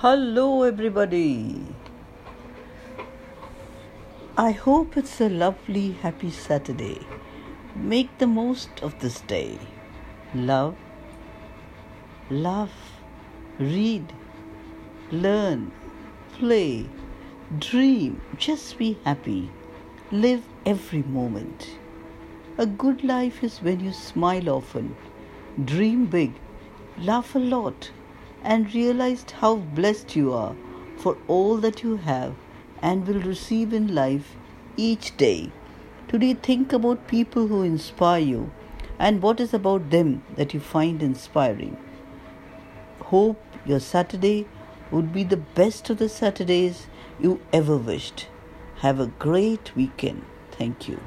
Hello, everybody. I hope it's a lovely, happy Saturday. Make the most of this day. Love, laugh, read, learn, play, dream. Just be happy. Live every moment. A good life is when you smile often, dream big, laugh a lot, and realize how blessed you are for all that you have and will receive in life each day. Today, think about people who inspire you and what is about them that you find inspiring. Hope your Saturday would be the best of the Saturdays you ever wished. Have a great weekend. Thank you.